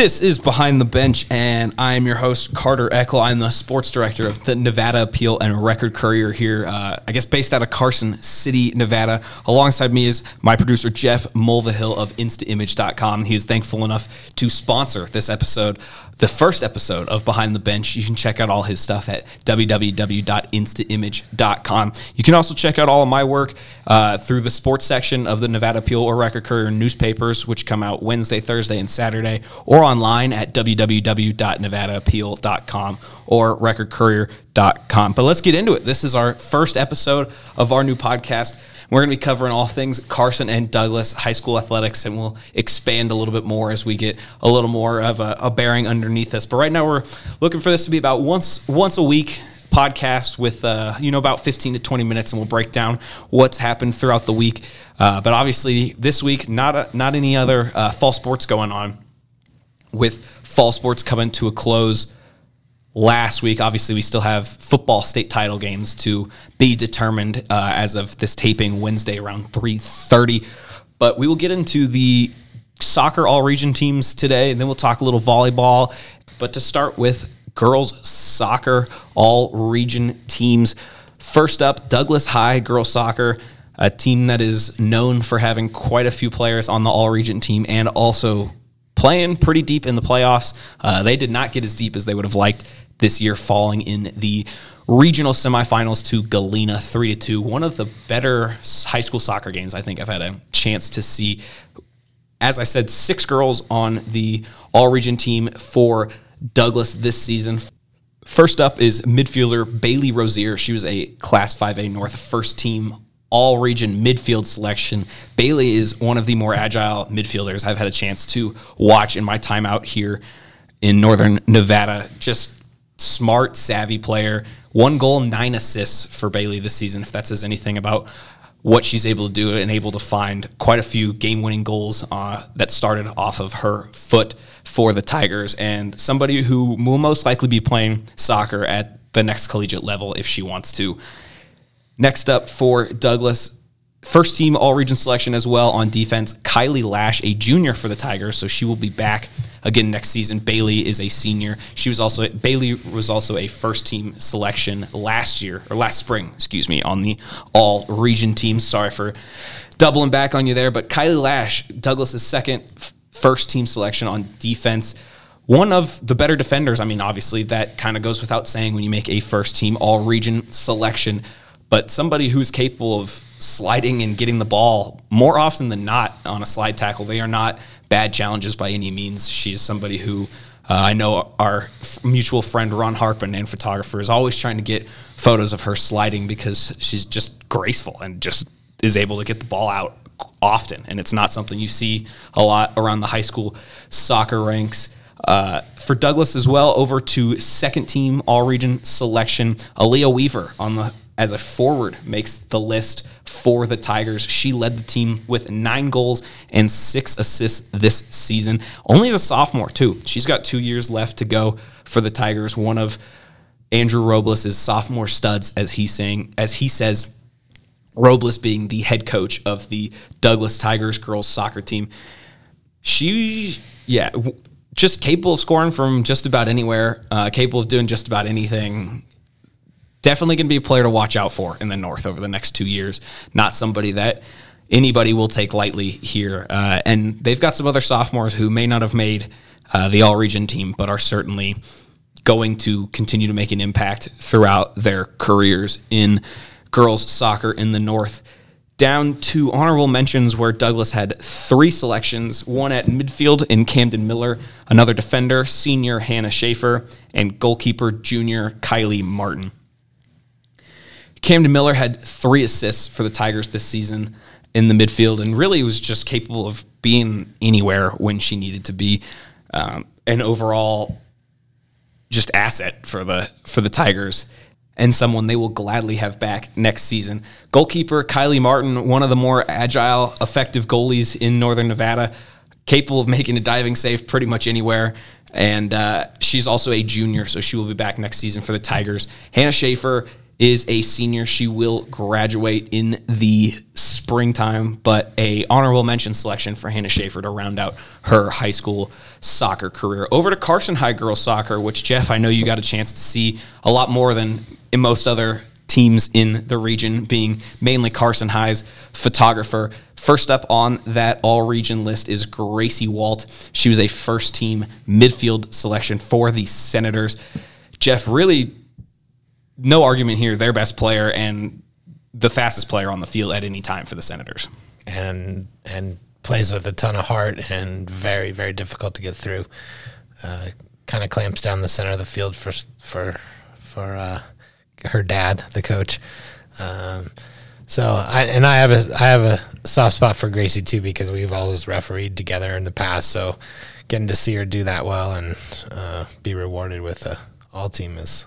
This is Behind the Bench, and I am your host, Carter Eckl. I'm the sports director of the Nevada Appeal and Record Courier here, uh, I guess based out of Carson City, Nevada. Alongside me is my producer, Jeff Mulvihill of InstaImage.com. He is thankful enough to sponsor this episode, the first episode of Behind the Bench. You can check out all his stuff at www.instaimage.com. You can also check out all of my work uh, through the sports section of the Nevada Appeal or Record Courier newspapers, which come out Wednesday, Thursday, and Saturday, or online at www.nevadaappeal.com or recordcourier.com. But let's get into it. This is our first episode of our new podcast. We're going to be covering all things Carson and Douglas high school athletics, and we'll expand a little bit more as we get a little more of a, a bearing underneath us. But right now, we're looking for this to be about once once a week podcast with uh, you know about 15 to 20 minutes and we'll break down what's happened throughout the week uh, but obviously this week not a, not any other uh, fall sports going on with fall sports coming to a close last week. Obviously, we still have football state title games to be determined uh, as of this taping Wednesday around three thirty. But we will get into the soccer all region teams today, and then we'll talk a little volleyball. But to start with girls soccer all region teams. First up, Douglas High girls soccer a team that is known for having quite a few players on the all region team and also playing pretty deep in the playoffs. Uh, they did not get as deep as they would have liked this year, falling in the regional semifinals to Galena three to two. One of the better high school soccer games I think I've had a chance to see. As I said, six girls on the all region team for Douglas this season. First up is midfielder Bailey Rozier. She was a Class 5A North first team all region midfield selection. Bailey is one of the more agile midfielders I've had a chance to watch in my time out here in northern Nevada. Just smart, savvy player. One goal, nine assists for Bailey this season, if that says anything about what she's able to do and able to find quite a few game winning goals uh, that started off of her foot for the Tigers, and somebody who will most likely be playing soccer at the next collegiate level if she wants to. Next up for Douglas, first team all region selection as well on defense. Kylie Lash, a junior for the Tigers, so she will be back again next season. Bailey is a senior. She was also Bailey was also a first team selection last year or last spring, excuse me, on the all region team. Sorry for doubling back on you there, but Kylie Lash, Douglas's second first team selection on defense one of the better defenders. I mean, obviously, that kind of goes without saying when you make a first team all region selection but somebody who's capable of sliding and getting the ball more often than not on a slide tackle. They are not bad challenges by any means. She's somebody who uh, I know our mutual friend Ron Harpin and photographer is always trying to get photos of her sliding because she's just graceful and just is able to get the ball out often. And it's not something you see a lot around the high school soccer ranks. Uh, for Douglas as well, over to second team all region selection, Aaliyah Weaver on the as a forward makes the list for the Tigers. She led the team with nine goals and six assists this season. Only as a sophomore, too. She's got two years left to go for the Tigers. One of Andrew Robles' sophomore studs, as he saying, as he says, Robles being the head coach of the Douglas Tigers girls soccer team. She, yeah, just capable of scoring from just about anywhere, uh, capable of doing just about anything definitely going to be a player to watch out for in the North over the next two years. Not somebody that anybody will take lightly here. Uh, and they've got some other sophomores who may not have made uh, the all region team, but are certainly going to continue to make an impact throughout their careers in girls soccer in the North. Down to honorable mentions where Douglas had three selections one at midfield in Camden Miller, another defender, senior Hannah Schaefer, and goalkeeper junior Kylie Martin. Camden Miller had three assists for the Tigers this season in the midfield and really was just capable of being anywhere when she needed to be. Um, an overall just asset for the for the Tigers and someone they will gladly have back next season. Goalkeeper Kylie Martin, one of the more agile, effective goalies in Northern Nevada, capable of making a diving save pretty much anywhere. And uh, she's also a junior, so she will be back next season for the Tigers. Hannah Schaefer is a senior. She will graduate in the springtime, but a honorable mention selection for Hannah Schaefer to round out her high school soccer career. Over to Carson High girls soccer, which Jeff, I know you got a chance to see a lot more than in most other teams in the region, being mainly Carson High's photographer. First up on that all region list is Gracie Walt. She was a first team midfield selection for the Senators. Jeff, really no argument here, their best player and the fastest player on the field at any time for the Senators. And and plays with a ton of heart and very very difficult to get through. Uh, kind of clamps down the center of the field for for for uh, her dad, the coach. Um, so I and I have a I have a soft spot for Gracie too because we've always refereed together in the past. So getting to see her do that well and uh, be rewarded with a all team is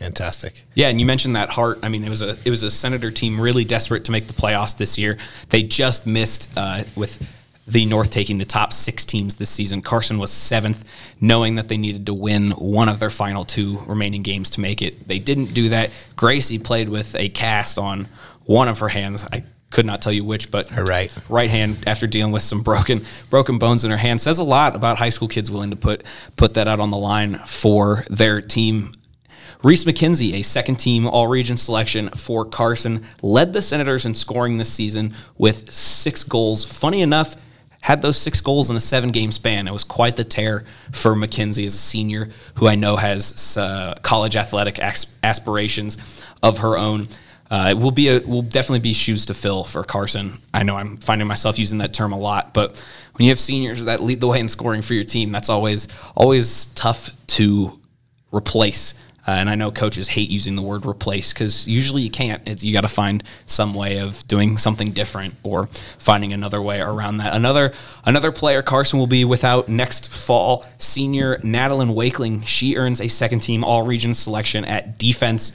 fantastic. Yeah, and you mentioned that heart. I mean, it was a it was a Senator team really desperate to make the playoffs this year. They just missed uh, with the North taking the top six teams this season. Carson was seventh, knowing that they needed to win one of their final two remaining games to make it. They didn't do that. Gracie played with a cast on one of her hands. I could not tell you which, but her right right hand after dealing with some broken broken bones in her hand says a lot about high school kids willing to put put that out on the line for their team. Reese McKenzie, a second team all region selection for Carson, led the Senators in scoring this season with six goals. Funny enough, had those six goals in a seven game span. It was quite the tear for McKenzie as a senior, who I know has uh, college athletic aspirations of her own. Uh, it will be a will definitely be shoes to fill for Carson. I know I'm finding myself using that term a lot, but when you have seniors that lead the way in scoring for your team, that's always always tough to replace. Uh, and I know coaches hate using the word replace because usually you can't. It's, you got to find some way of doing something different or finding another way around that. Another another player Carson will be without next fall. Senior Natalie Wakeling. She earns a second team All Region selection at defense.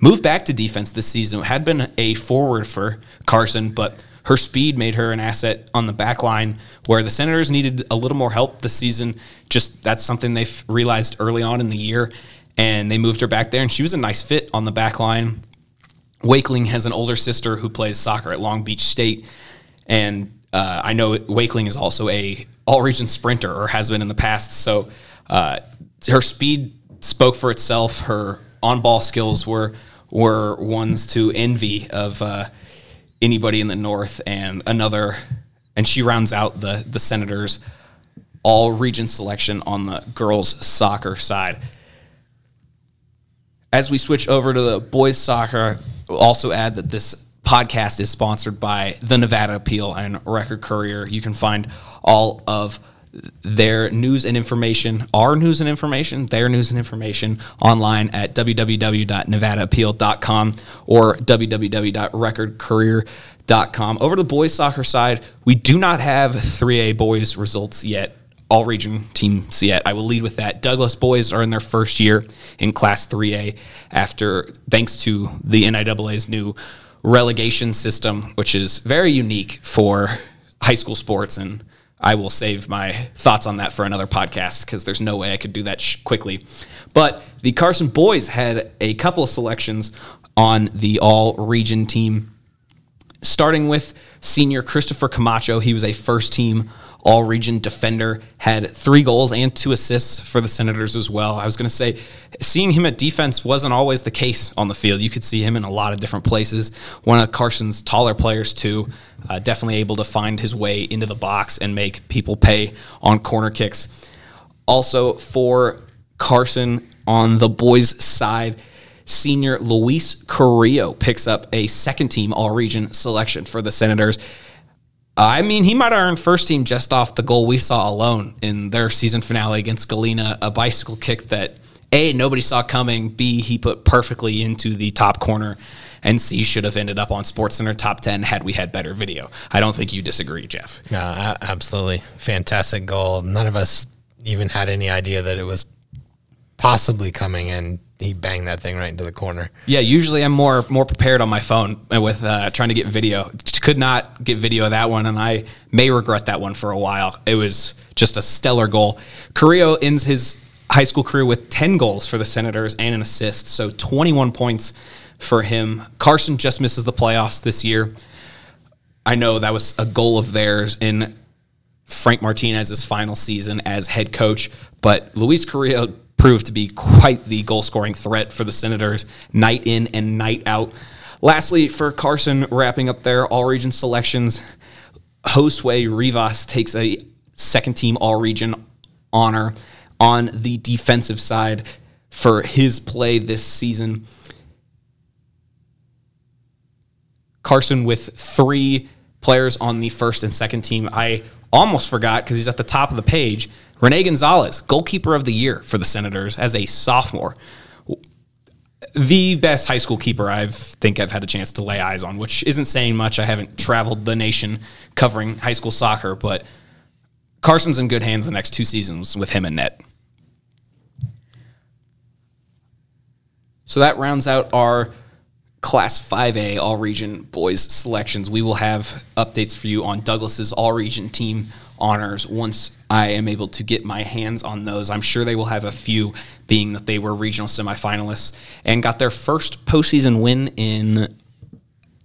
Moved back to defense this season. Had been a forward for Carson, but her speed made her an asset on the back line where the Senators needed a little more help this season. Just that's something they've realized early on in the year and they moved her back there, and she was a nice fit on the back line. Wakeling has an older sister who plays soccer at Long Beach State, and uh, I know Wakeling is also a all region sprinter or has been in the past. So uh, her speed spoke for itself. Her on ball skills were were ones to envy of uh, anybody in the north, and another. And she rounds out the the Senators all region selection on the girls soccer side. As we switch over to the boys soccer, we'll also add that this podcast is sponsored by the Nevada Appeal and Record Courier. You can find all of their news and information, our news and information, their news and information online at www.nevadaappeal.com or www.recordcourier.com. Over to the boys soccer side, we do not have 3A boys results yet all region team yet. I will lead with that. Douglas boys are in their first year in Class 3A after, thanks to the NIAA's new relegation system, which is very unique for high school sports. And I will save my thoughts on that for another podcast because there's no way I could do that sh- quickly. But the Carson boys had a couple of selections on the all region team, starting with senior Christopher Camacho. He was a first team all region defender, had three goals and two assists for the Senators as well. I was going to say, seeing him at defense wasn't always the case on the field. You could see him in a lot of different places. One of Carson's taller players, too, uh, definitely able to find his way into the box and make people pay on corner kicks. Also, for Carson on the boys' side, senior Luis Carrillo picks up a second team all region selection for the Senators. Uh, I mean, he might have earned first team just off the goal we saw alone in their season finale against Galena, a bicycle kick that A, nobody saw coming, B, he put perfectly into the top corner, and C, should have ended up on SportsCenter top 10 had we had better video. I don't think you disagree, Jeff. Absolutely. Fantastic goal. None of us even had any idea that it was possibly coming, and he banged that thing right into the corner. Yeah, usually I'm more more prepared on my phone with uh, trying to get video. Could not get video of that one, and I may regret that one for a while. It was just a stellar goal. Carrillo ends his high school career with 10 goals for the Senators and an assist, so 21 points for him. Carson just misses the playoffs this year. I know that was a goal of theirs in Frank Martinez's final season as head coach, but Luis Carrillo proved to be quite the goal scoring threat for the Senators night in and night out. Lastly, for Carson, wrapping up their all region selections, Josue Rivas takes a second team all region honor on the defensive side for his play this season. Carson with three players on the first and second team. I almost forgot because he's at the top of the page. Rene Gonzalez, goalkeeper of the year for the Senators as a sophomore. The best high school keeper I think I've had a chance to lay eyes on, which isn't saying much. I haven't traveled the nation covering high school soccer, but Carson's in good hands the next two seasons with him and net. So that rounds out our Class 5A All Region Boys selections. We will have updates for you on Douglas's All Region team honors once I am able to get my hands on those. I'm sure they will have a few, being that they were regional semifinalists and got their first postseason win in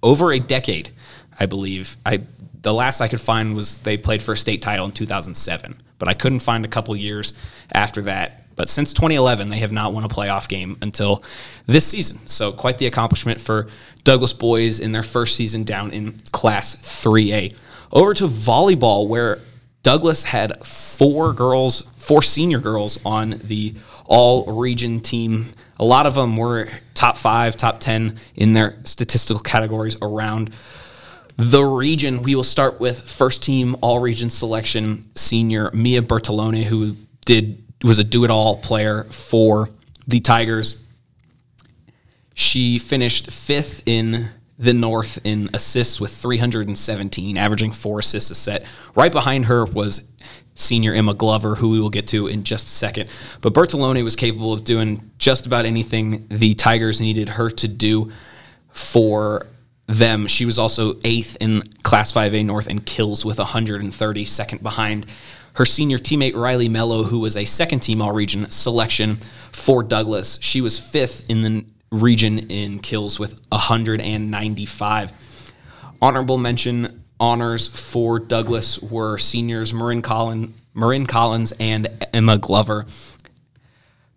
over a decade, I believe. I the last I could find was they played for a state title in 2007, but I couldn't find a couple years after that but since 2011, they have not won a playoff game until this season. So, quite the accomplishment for Douglas boys in their first season down in Class 3A. Over to volleyball, where Douglas had four girls, four senior girls on the all region team. A lot of them were top five, top 10 in their statistical categories around the region. We will start with first team all region selection senior Mia Bertolone, who did was a do it all player for the Tigers. She finished fifth in the North in assists with 317, averaging four assists a set. Right behind her was senior Emma Glover, who we will get to in just a second. But Bertolone was capable of doing just about anything the Tigers needed her to do for them. She was also eighth in Class 5A North in kills with 130, second behind her senior teammate Riley Mello, who was a second team all region selection for Douglas. She was fifth in the region in kills with 195. Honorable mention honors for Douglas were seniors Marin, Collin, Marin Collins and Emma Glover.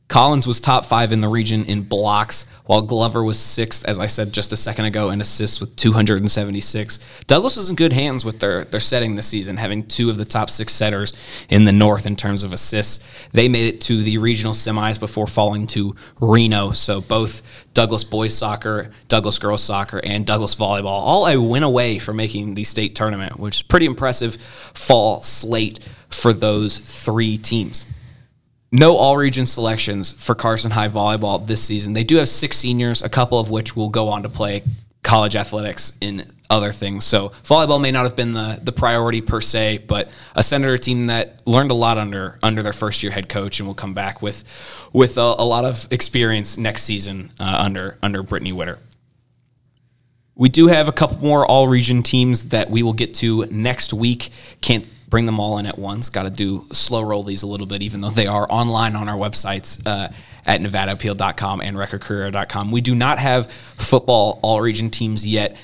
Collins was top five in the region in blocks, while Glover was sixth, as I said just a second ago, in assists with 276. Douglas was in good hands with their, their setting this season, having two of the top six setters in the North in terms of assists. They made it to the regional semis before falling to Reno. So both Douglas boys soccer, Douglas girls soccer, and Douglas volleyball all a win away from making the state tournament, which is pretty impressive fall slate for those three teams no all region selections for Carson High volleyball this season. They do have six seniors, a couple of which will go on to play college athletics in other things. So volleyball may not have been the the priority per se, but a senator team that learned a lot under under their first year head coach and will come back with with a, a lot of experience next season uh, under under Brittany Witter. We do have a couple more all region teams that we will get to next week. Can't bring them all in at once. Got to do slow roll these a little bit, even though they are online on our websites uh, at nevadaappeal.com and recordcourier.com. We do not have football all region teams yet.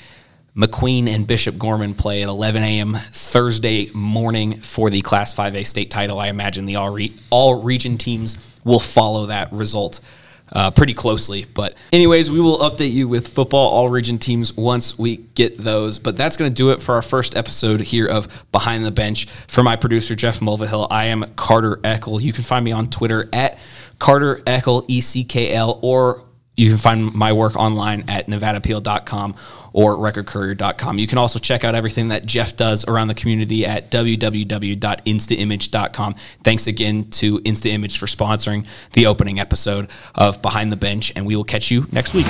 McQueen and Bishop Gorman play at 11 a.m. Thursday morning for the Class 5A state title. I imagine the all, re- all region teams will follow that result uh, pretty closely. But, anyways, we will update you with football all region teams once we get those. But that's going to do it for our first episode here of Behind the Bench. For my producer, Jeff Mulvihill, I am Carter Eckl. You can find me on Twitter at Carter Eckl, E C K L, or you can find my work online at nevadaappeal.com or recordcourier.com. You can also check out everything that Jeff does around the community at www.instaimage.com. Thanks again to InstaImage for sponsoring the opening episode of Behind the Bench, and we will catch you next week.